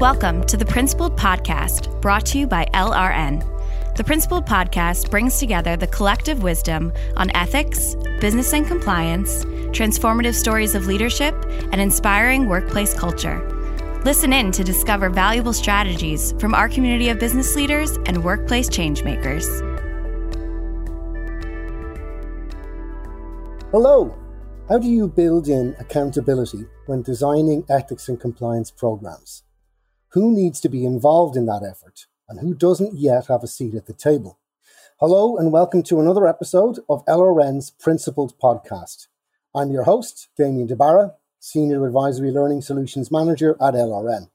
Welcome to the Principled Podcast, brought to you by LRN. The Principled Podcast brings together the collective wisdom on ethics, business and compliance, transformative stories of leadership, and inspiring workplace culture. Listen in to discover valuable strategies from our community of business leaders and workplace changemakers. Hello. How do you build in accountability when designing ethics and compliance programs? Who needs to be involved in that effort and who doesn't yet have a seat at the table. Hello, and welcome to another episode of LRN's Principled Podcast. I'm your host, Damien DeBarra, Senior Advisory Learning Solutions Manager at LRN.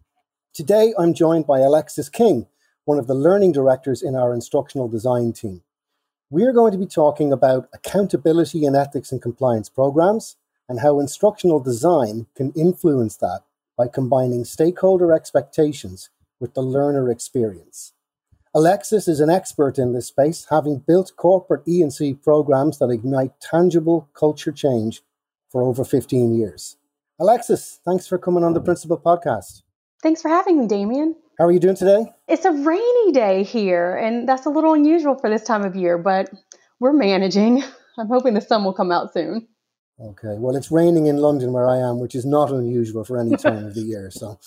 Today, I'm joined by Alexis King, one of the learning directors in our instructional design team. We're going to be talking about accountability in ethics and compliance programs and how instructional design can influence that by combining stakeholder expectations with the learner experience. Alexis is an expert in this space, having built corporate E&C programs that ignite tangible culture change for over 15 years. Alexis, thanks for coming on the Principled Podcast. Thanks for having me, Damien. How are you doing today? It's a rainy day here, and that's a little unusual for this time of year, but we're managing. I'm hoping the sun will come out soon. Okay. Well, it's raining in London where I am, which is not unusual for any time of the year. So,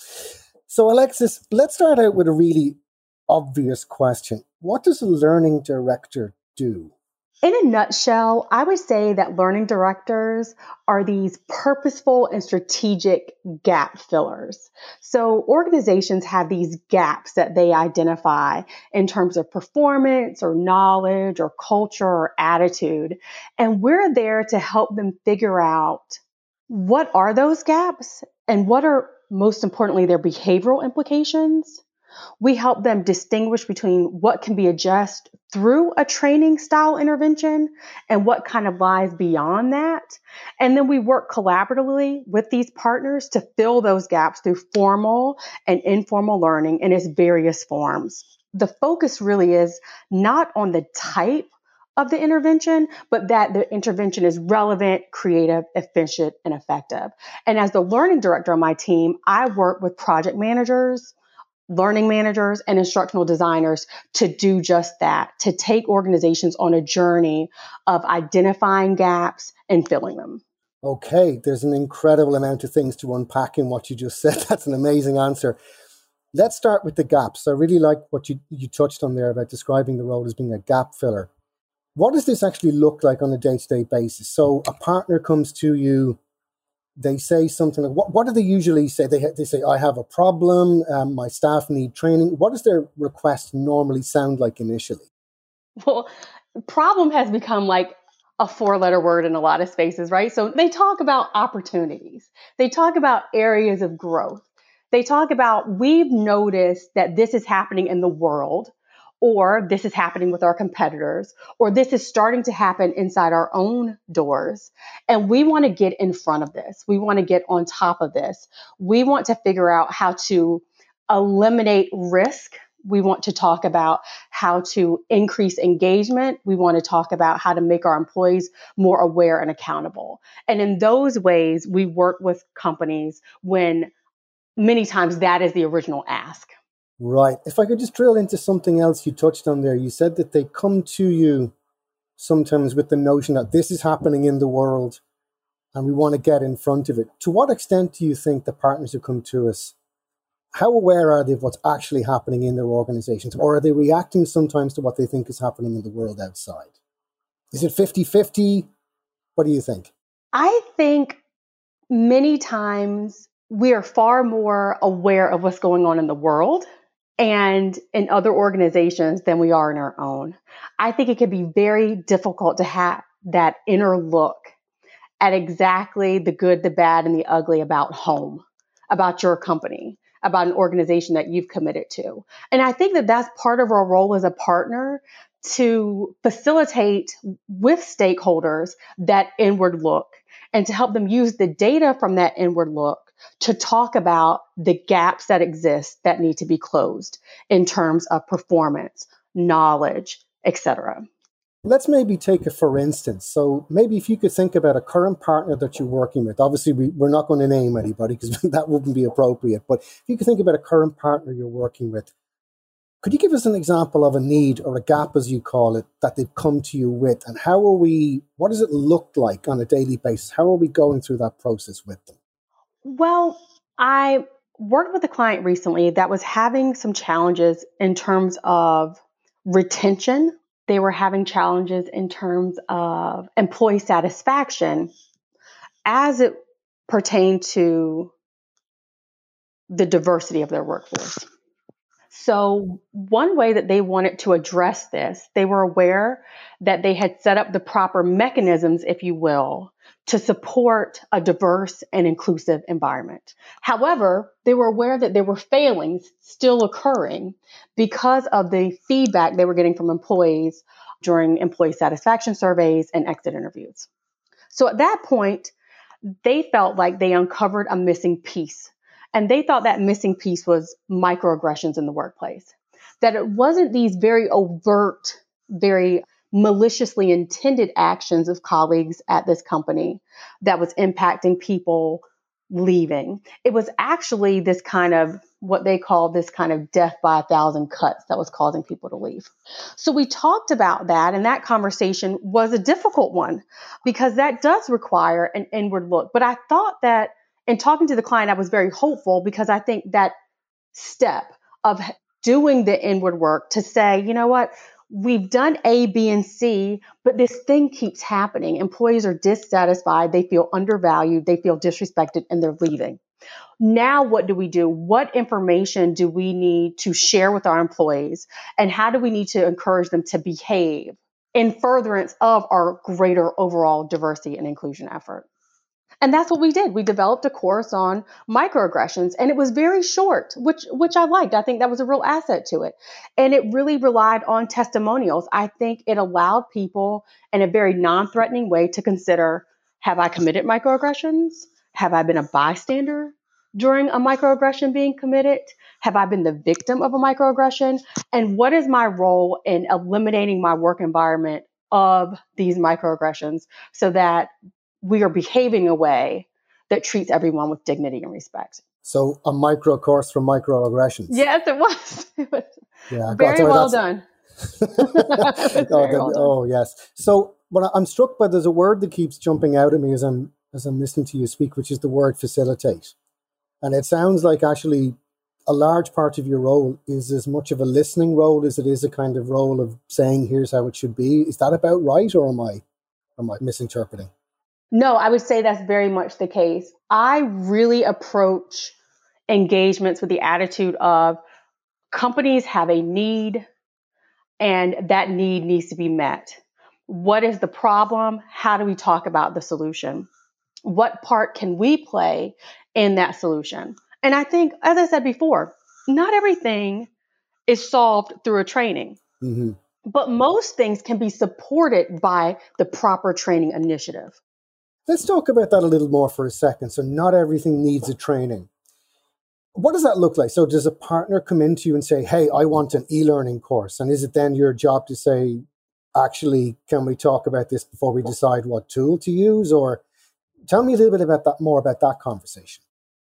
so Alexis, let's start out with a really obvious question. What does a learning director do? In a nutshell, I would say that learning directors are these purposeful and strategic gap fillers. So organizations have these gaps that they identify in terms of performance or knowledge or culture or attitude. And we're there to help them figure out what are those gaps and what are most importantly their behavioral implications we help them distinguish between what can be addressed through a training style intervention and what kind of lies beyond that. And then we work collaboratively with these partners to fill those gaps through formal and informal learning in its various forms. The focus really is not on the type of the intervention, but that the intervention is relevant, creative, efficient, and effective. And as the learning director on my team, I work with project managers, learning managers and instructional designers to do just that, to take organizations on a journey of identifying gaps and filling them. Okay, there's an incredible amount of things to unpack in what you just said. That's an amazing answer. Let's start with the gaps. I really like what you, you touched on there about describing the role as being a gap filler. What does this actually look like on a day to day basis? So, a partner comes to you they say something like, what, what do they usually say? They, they say, I have a problem, um, my staff need training. What does their request normally sound like initially? Well, problem has become like a four letter word in a lot of spaces, right? So they talk about opportunities, they talk about areas of growth. They talk about, we've noticed that this is happening in the world or this is happening with our competitors, or this is starting to happen inside our own doors. And we want to get in front of this. We want to get on top of this. We want to figure out how to eliminate risk. We want to talk about how to increase engagement. We want to talk about how to make our employees more aware and accountable. And in those ways, we work with companies when many times that is the original ask. Right. If I could just drill into something else you touched on there, you said that they come to you sometimes with the notion that this is happening in the world and we want to get in front of it. To what extent do you think the partners who come to us, how aware are they of what's actually happening in their organizations? Or are they reacting sometimes to what they think is happening in the world outside? Is it 50 50? What do you think? I think many times we are far more aware of what's going on in the world and in other organizations than we are in our own. I think it can be very difficult to have that inner look at exactly the good, the bad, and the ugly about home, about your company, about an organization that you've committed to. And I think that that's part of our role as a partner to facilitate with stakeholders that inward look and to help them use the data from that inward look to talk about the gaps that exist that need to be closed in terms of performance, knowledge, etc. Let's maybe take it for instance. So maybe if you could think about a current partner that you're working with, obviously we, we're not going to name anybody because that wouldn't be appropriate. But if you could think about a current partner you're working with, could you give us an example of a need or a gap, as you call it, that they've come to you with? And how are we, what does it look like on a daily basis? How are we going through that process with them? Well, I worked with a client recently that was having some challenges in terms of retention they were having challenges in terms of employee satisfaction as it pertained to the diversity of their workforce. So, one way that they wanted to address this, they were aware that they had set up the proper mechanisms, if you will, to support a diverse and inclusive environment. However, they were aware that there were failings still occurring because of the feedback they were getting from employees during employee satisfaction surveys and exit interviews. So at that point, they felt like they uncovered a missing piece. And they thought that missing piece was microaggressions in the workplace. That it wasn't these very overt, very maliciously intended actions of colleagues at this company that was impacting people leaving. It was actually this kind of what they call this kind of death by a thousand cuts that was causing people to leave. So we talked about that, and that conversation was a difficult one because that does require an inward look. But I thought that in talking to the client, I was very hopeful because I think that step of doing the inward work to say, you know what, we've done A, B, and C, but this thing keeps happening. Employees are dissatisfied, they feel undervalued, they feel disrespected, and they're leaving. Now, what do we do? What information do we need to share with our employees? And how do we need to encourage them to behave in furtherance of our greater overall diversity and inclusion effort? And that's what we did. We developed a course on microaggressions and it was very short, which which I liked. I think that was a real asset to it. And it really relied on testimonials. I think it allowed people in a very non-threatening way to consider have I committed microaggressions? Have I been a bystander during a microaggression being committed? Have I been the victim of a microaggression? And what is my role in eliminating my work environment of these microaggressions so that we are behaving a way that treats everyone with dignity and respect. So a micro course for microaggressions. Yes, it was. It was yeah, very well done. oh, well oh, yes. So, but I'm struck by there's a word that keeps jumping out at me as I'm as I'm listening to you speak, which is the word facilitate, and it sounds like actually a large part of your role is as much of a listening role as it is a kind of role of saying here's how it should be. Is that about right, or am I am I misinterpreting? No, I would say that's very much the case. I really approach engagements with the attitude of companies have a need and that need needs to be met. What is the problem? How do we talk about the solution? What part can we play in that solution? And I think, as I said before, not everything is solved through a training. Mm-hmm. But most things can be supported by the proper training initiative. Let's talk about that a little more for a second. So, not everything needs a training. What does that look like? So, does a partner come into you and say, Hey, I want an e learning course? And is it then your job to say, Actually, can we talk about this before we decide what tool to use? Or tell me a little bit about that more about that conversation.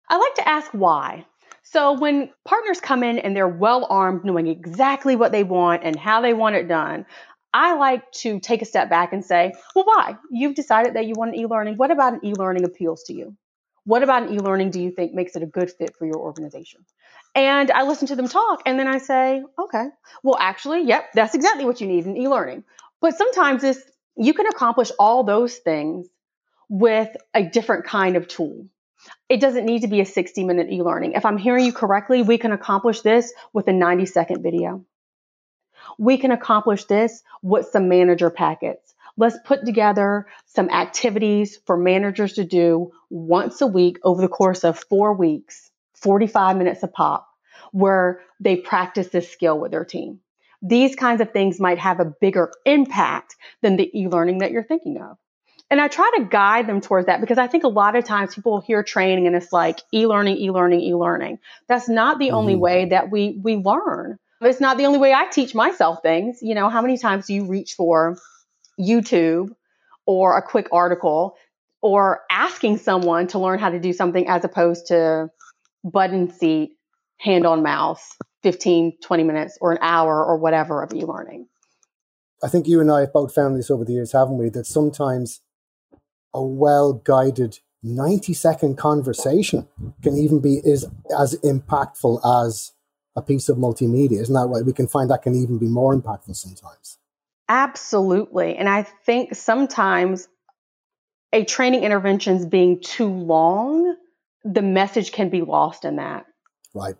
I like to ask why. So, when partners come in and they're well armed, knowing exactly what they want and how they want it done, I like to take a step back and say, well, why? You've decided that you want an e learning. What about an e learning appeals to you? What about an e learning do you think makes it a good fit for your organization? And I listen to them talk and then I say, okay, well, actually, yep, that's exactly what you need in e learning. But sometimes this, you can accomplish all those things with a different kind of tool. It doesn't need to be a 60 minute e learning. If I'm hearing you correctly, we can accomplish this with a 90 second video. We can accomplish this with some manager packets. Let's put together some activities for managers to do once a week over the course of four weeks, 45 minutes a pop, where they practice this skill with their team. These kinds of things might have a bigger impact than the e learning that you're thinking of. And I try to guide them towards that because I think a lot of times people hear training and it's like e-learning, e-learning, e-learning. That's not the mm-hmm. only way that we we learn. It's not the only way I teach myself things. You know, how many times do you reach for YouTube or a quick article or asking someone to learn how to do something as opposed to button seat, hand on mouse, 15, 20 minutes or an hour or whatever of you learning. I think you and I have both found this over the years, haven't we? That sometimes a well guided 90 second conversation can even be is as impactful as a piece of multimedia. Isn't that right? We can find that can even be more impactful sometimes. Absolutely. And I think sometimes a training interventions being too long, the message can be lost in that. Right.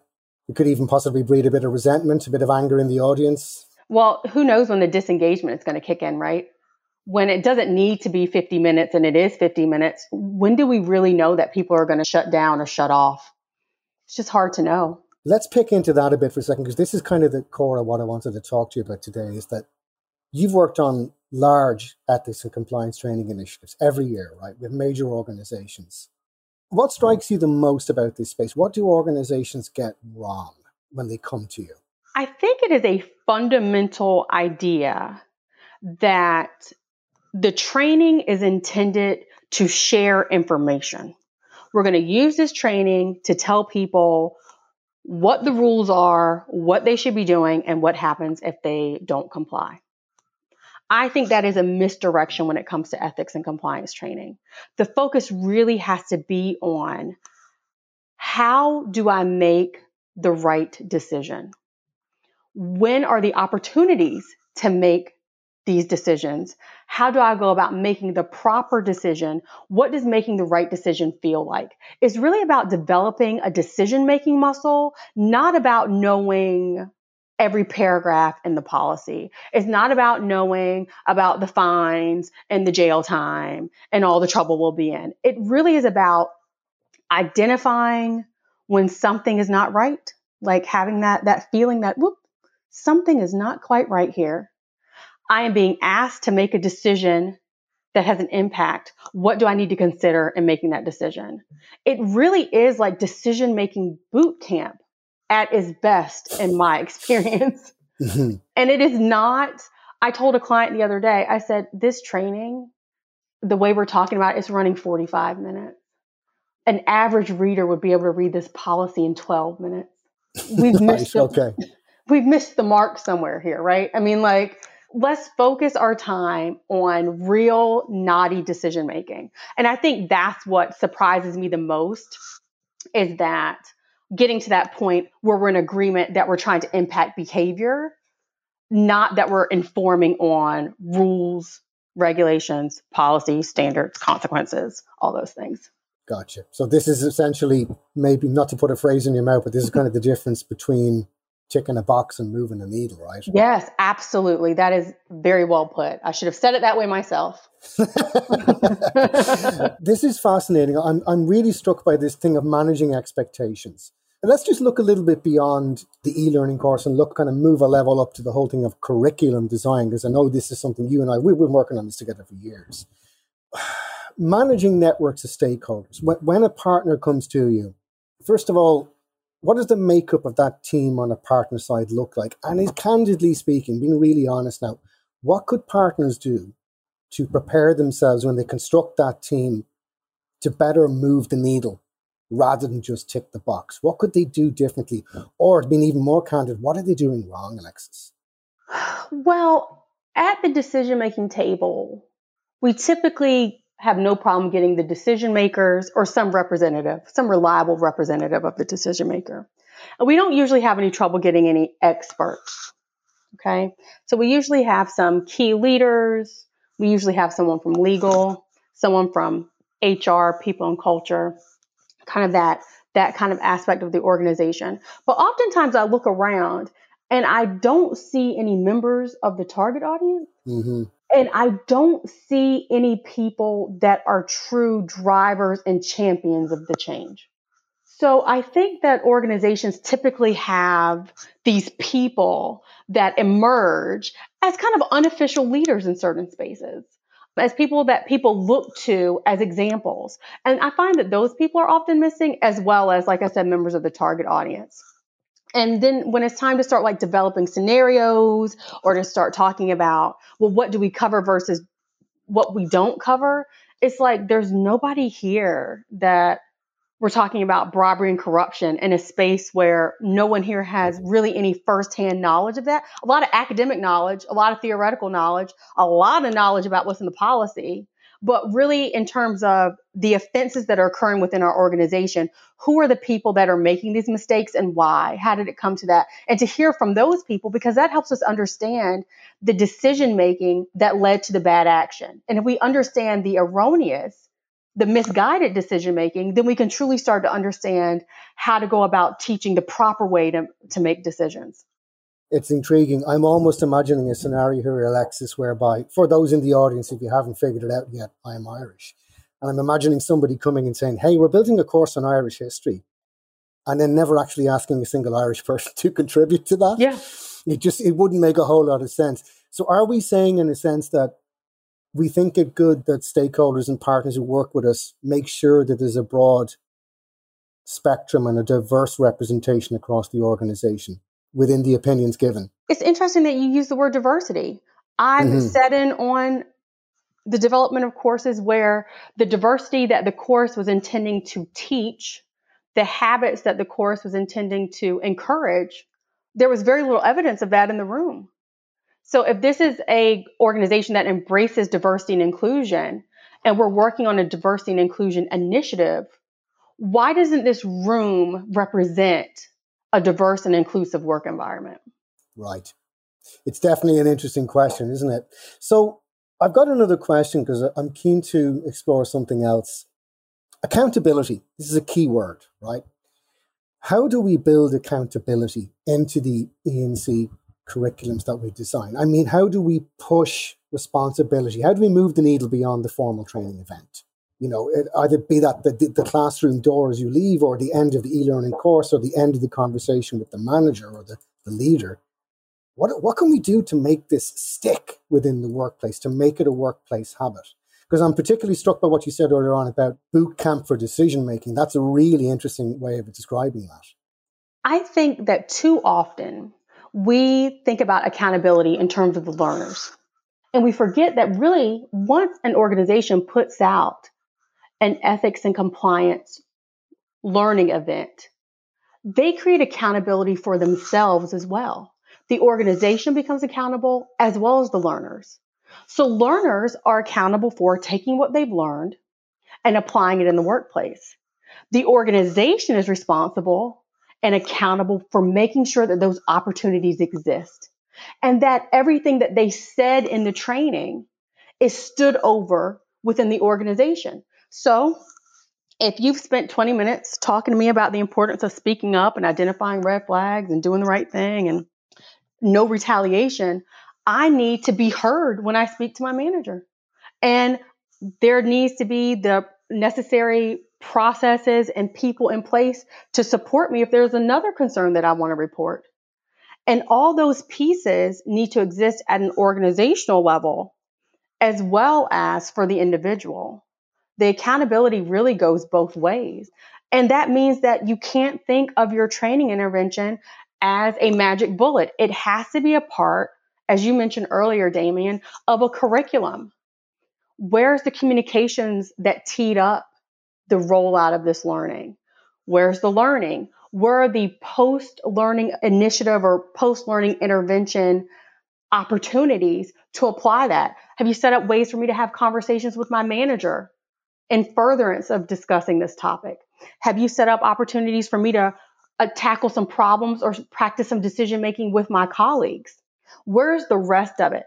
It could even possibly breed a bit of resentment, a bit of anger in the audience. Well, who knows when the disengagement is going to kick in, right? When it doesn't need to be 50 minutes and it is 50 minutes, when do we really know that people are going to shut down or shut off? It's just hard to know. Let's pick into that a bit for a second because this is kind of the core of what I wanted to talk to you about today is that you've worked on large ethics and compliance training initiatives every year, right, with major organizations. What mm-hmm. strikes you the most about this space? What do organizations get wrong when they come to you? I think it is a fundamental idea that the training is intended to share information. We're going to use this training to tell people what the rules are, what they should be doing, and what happens if they don't comply. I think that is a misdirection when it comes to ethics and compliance training. The focus really has to be on how do I make the right decision? When are the opportunities to make these decisions? How do I go about making the proper decision? What does making the right decision feel like? It's really about developing a decision making muscle, not about knowing every paragraph in the policy. It's not about knowing about the fines and the jail time and all the trouble we'll be in. It really is about identifying when something is not right, like having that that feeling that whoop, something is not quite right here. I am being asked to make a decision that has an impact. What do I need to consider in making that decision? It really is like decision making boot camp at its best in my experience. Mm-hmm. And it is not, I told a client the other day, I said, this training, the way we're talking about it, is running 45 minutes. An average reader would be able to read this policy in 12 minutes. We've nice, missed the, okay. we've missed the mark somewhere here, right? I mean, like, let's focus our time on real naughty decision making. And I think that's what surprises me the most is that getting to that point where we're in agreement that we're trying to impact behavior, not that we're informing on rules, regulations, policies, standards, consequences, all those things. Gotcha. So this is essentially maybe not to put a phrase in your mouth, but this is kind of the difference between ticking a box and moving a needle, right? Yes, absolutely. That is very well put. I should have said it that way myself. this is fascinating. I'm I'm really struck by this thing of managing expectations. Let's just look a little bit beyond the e-learning course and look kind of move a level up to the whole thing of curriculum design because I know this is something you and I we've been working on this together for years. Managing networks of stakeholders. When, when a partner comes to you, first of all, what does the makeup of that team on a partner side look like? And is candidly speaking, being really honest now, what could partners do to prepare themselves when they construct that team to better move the needle rather than just tick the box? What could they do differently? Or being even more candid, what are they doing wrong, Alexis? Well, at the decision making table, we typically have no problem getting the decision makers or some representative, some reliable representative of the decision maker. And we don't usually have any trouble getting any experts. Okay. So we usually have some key leaders. We usually have someone from legal, someone from HR, people and culture, kind of that that kind of aspect of the organization. But oftentimes I look around and I don't see any members of the target audience. Mm-hmm. And I don't see any people that are true drivers and champions of the change. So I think that organizations typically have these people that emerge as kind of unofficial leaders in certain spaces as people that people look to as examples. And I find that those people are often missing, as well as, like I said, members of the target audience. And then when it's time to start like developing scenarios or to start talking about, well, what do we cover versus what we don't cover, it's like there's nobody here that we're talking about bribery and corruption in a space where no one here has really any firsthand knowledge of that. A lot of academic knowledge, a lot of theoretical knowledge, a lot of knowledge about what's in the policy. But really, in terms of the offenses that are occurring within our organization, who are the people that are making these mistakes and why? How did it come to that? And to hear from those people, because that helps us understand the decision making that led to the bad action. And if we understand the erroneous, the misguided decision making, then we can truly start to understand how to go about teaching the proper way to, to make decisions. It's intriguing. I'm almost imagining a scenario here, Alexis, whereby, for those in the audience, if you haven't figured it out yet, I am Irish. And I'm imagining somebody coming and saying, Hey, we're building a course on Irish history. And then never actually asking a single Irish person to contribute to that. Yeah. It just, it wouldn't make a whole lot of sense. So are we saying, in a sense, that we think it good that stakeholders and partners who work with us make sure that there's a broad spectrum and a diverse representation across the organization within the opinions given. It's interesting that you use the word diversity. I've mm-hmm. set in on the development of courses where the diversity that the course was intending to teach, the habits that the course was intending to encourage, there was very little evidence of that in the room. So if this is a organization that embraces diversity and inclusion, and we're working on a diversity and inclusion initiative, why doesn't this room represent a diverse and inclusive work environment? Right. It's definitely an interesting question, isn't it? So I've got another question because I'm keen to explore something else. Accountability. This is a key word, right? How do we build accountability into the E&C curriculums that we design? I mean, how do we push responsibility? How do we move the needle beyond the formal training event? You know, it, either be that the, the classroom door as you leave, or the end of the e-learning course, or the end of the conversation with the manager or the, the leader. What what can we do to make this stick within the workplace, to make it a workplace habit? Because I'm particularly struck by what you said earlier on about boot camp for decision making. That's a really interesting way of describing that. I think that too often we think about accountability in terms of the learners. And we forget that really, once an organization puts out an ethics and compliance learning event, they create accountability for themselves as well. The organization becomes accountable as well as the learners. So, learners are accountable for taking what they've learned and applying it in the workplace. The organization is responsible and accountable for making sure that those opportunities exist and that everything that they said in the training is stood over within the organization. So, if you've spent 20 minutes talking to me about the importance of speaking up and identifying red flags and doing the right thing and no retaliation, I need to be heard when I speak to my manager. And there needs to be the necessary processes and people in place to support me if there's another concern that I want to report. And all those pieces need to exist at an organizational level as well as for the individual. The accountability really goes both ways. And that means that you can't think of your training intervention as a magic bullet. It has to be a part, as you mentioned earlier, Damien, of a curriculum. Where's the communications that teed up the rollout of this learning? Where's the learning? Where are the post learning initiative or post learning intervention opportunities to apply that? Have you set up ways for me to have conversations with my manager in furtherance of discussing this topic? Have you set up opportunities for me to uh, tackle some problems or practice some decision making with my colleagues? Where's the rest of it?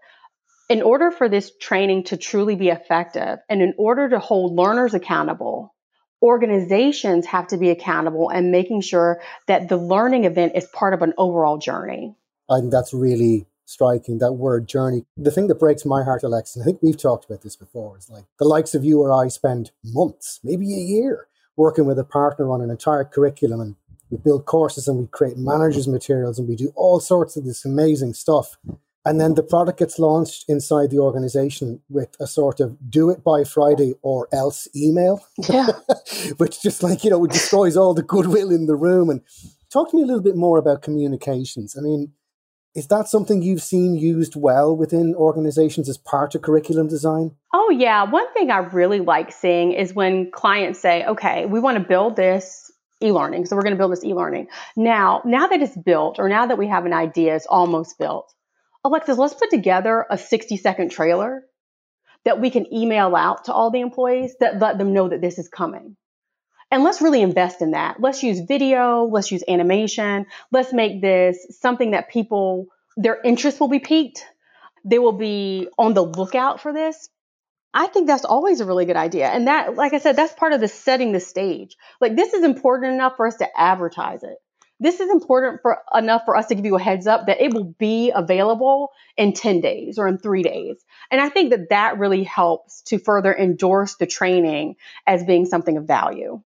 In order for this training to truly be effective and in order to hold learners accountable, organizations have to be accountable and making sure that the learning event is part of an overall journey. I think that's really striking, that word journey. The thing that breaks my heart, Alex, and I think we've talked about this before, is like the likes of you or I spend months, maybe a year, working with a partner on an entire curriculum and we build courses and we create managers materials and we do all sorts of this amazing stuff and then the product gets launched inside the organization with a sort of do it by Friday or else email, yeah. which just like, you know, destroys all the goodwill in the room. And talk to me a little bit more about communications. I mean, Is that something you've seen used well within organizations as part of curriculum design? Oh, yeah. One thing I really like seeing is when clients say, okay, we want to build this e-learning. So we're going to build this e-learning. Now, now that it's built or now that we have an idea, it's almost built. Alexis, let's put together a 60 second trailer that we can email out to all the employees that let them know that this is coming. And let's really invest in that. Let's use video, let's use animation, let's make this something that people, their interest will be piqued. They will be on the lookout for this. I think that's always a really good idea. And that, like I said, that's part of the setting the stage. Like this is important enough for us to advertise it. This is important for enough for us to give you a heads up that it will be available in 10 days or in three days. And I think that that really helps to further endorse the training as being something of value.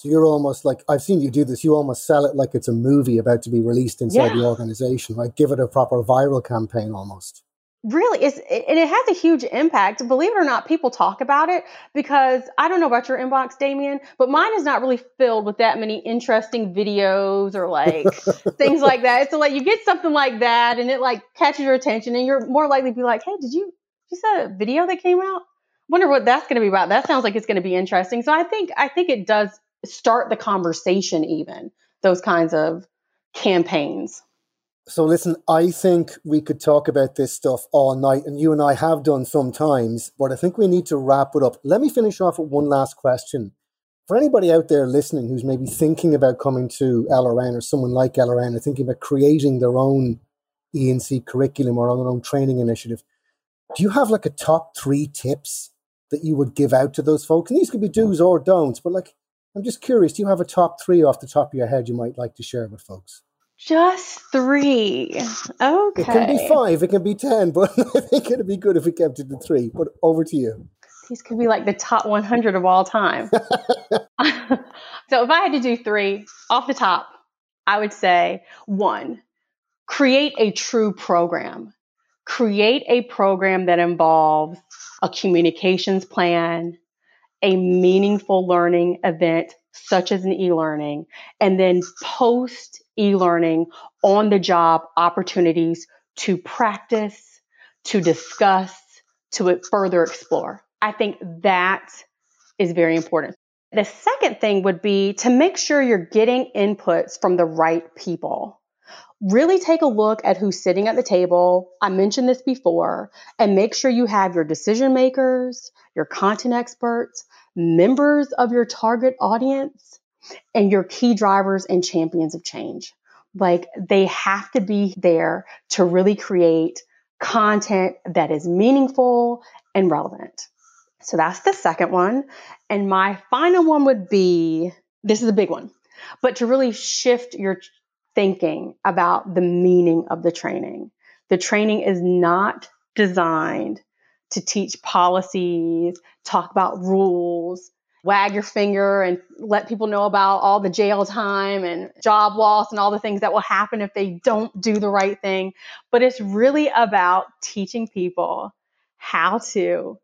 So you're almost like I've seen you do this. You almost sell it like it's a movie about to be released inside yeah. the organization, right? Give it a proper viral campaign almost. Really, it's and it has a huge impact. Believe it or not, people talk about it because I don't know about your inbox, Damien, but mine is not really filled with that many interesting videos or like things like that. So like you get something like that and it like catches your attention and you're more likely to be like, hey, did you you saw a video that came out? Wonder what that's going to be about. That sounds like it's going to be interesting. So I think I think it does start the conversation even those kinds of campaigns. So listen i think we could talk about this stuff all night and you and i have done sometimes but i think we need to wrap it up. Let me finish off with one last question. For anybody out there listening who's maybe thinking about coming to lrn or someone like lrn or thinking about creating their own e&c curriculum or their own training initiative do you have like a top three tips that you would give out to those folks? And these could be do's or don'ts but like I'm just curious, do you have a top three off the top of your head you might like to share with folks? Just three. Okay. It can be five, it can be 10, but I think it'd be good if we kept it to three. But over to you. These could be like the top 100 of all time. so if I had to do three off the top, I would say one, create a true program. Create a program that involves a communications plan, a meaningful learning event such as an e-learning and then post e-learning on the job opportunities to practice, to discuss, to further explore. I think that is very important. The second thing would be to make sure you're getting inputs from the right people. Really take a look at who's sitting at the table. I mentioned this before, and make sure you have your decision makers, your content experts, members of your target audience, and your key drivers and champions of change. Like they have to be there to really create content that is meaningful and relevant. So that's the second one. And my final one would be this is a big one, but to really shift your thinking about the meaning of the training. The training is not designed to teach policies, talk about rules, wag your finger and let people know about all the jail time and job loss and all the things that will happen if they don't do the right thing. But it's really about teaching people how to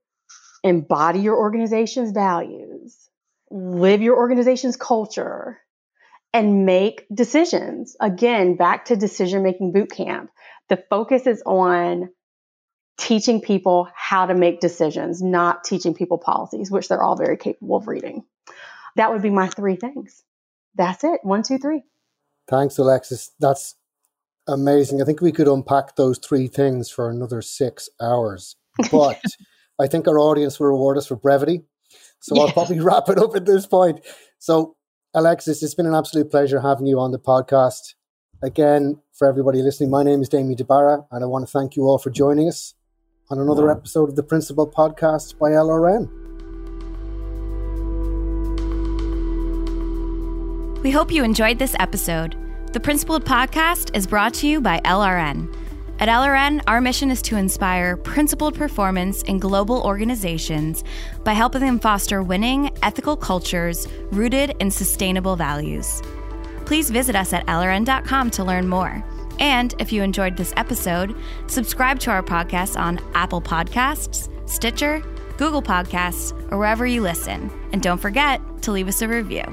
embody your organization's values, live your organization's culture, and make decisions. Again, back to decision making boot camp. The focus is on teaching people how to make decisions, not teaching people policies, which they're all very capable of reading. That would be my three things. That's it. One, two, three. Thanks, Alexis. That's amazing. I think we could unpack those three things for another six hours. But I think our audience will reward us for brevity. So I'll probably wrap it up at this point. So, Alexis, it's been an absolute pleasure having you on the podcast. Again, for everybody listening, my name is Damien DeBarra, and I want to thank you all for joining us on another episode of the Principled Podcast by LRN. We hope you enjoyed this episode. The Principled Podcast is brought to you by LRN. At LRN, our mission is to inspire principled performance in global organizations by helping them foster winning, ethical cultures rooted in sustainable values. Please visit us at LRN.com to learn more. And if you enjoyed this episode, subscribe to our podcast on Apple Podcasts, Stitcher, Google Podcasts, or wherever you listen. And don't forget to leave us a review.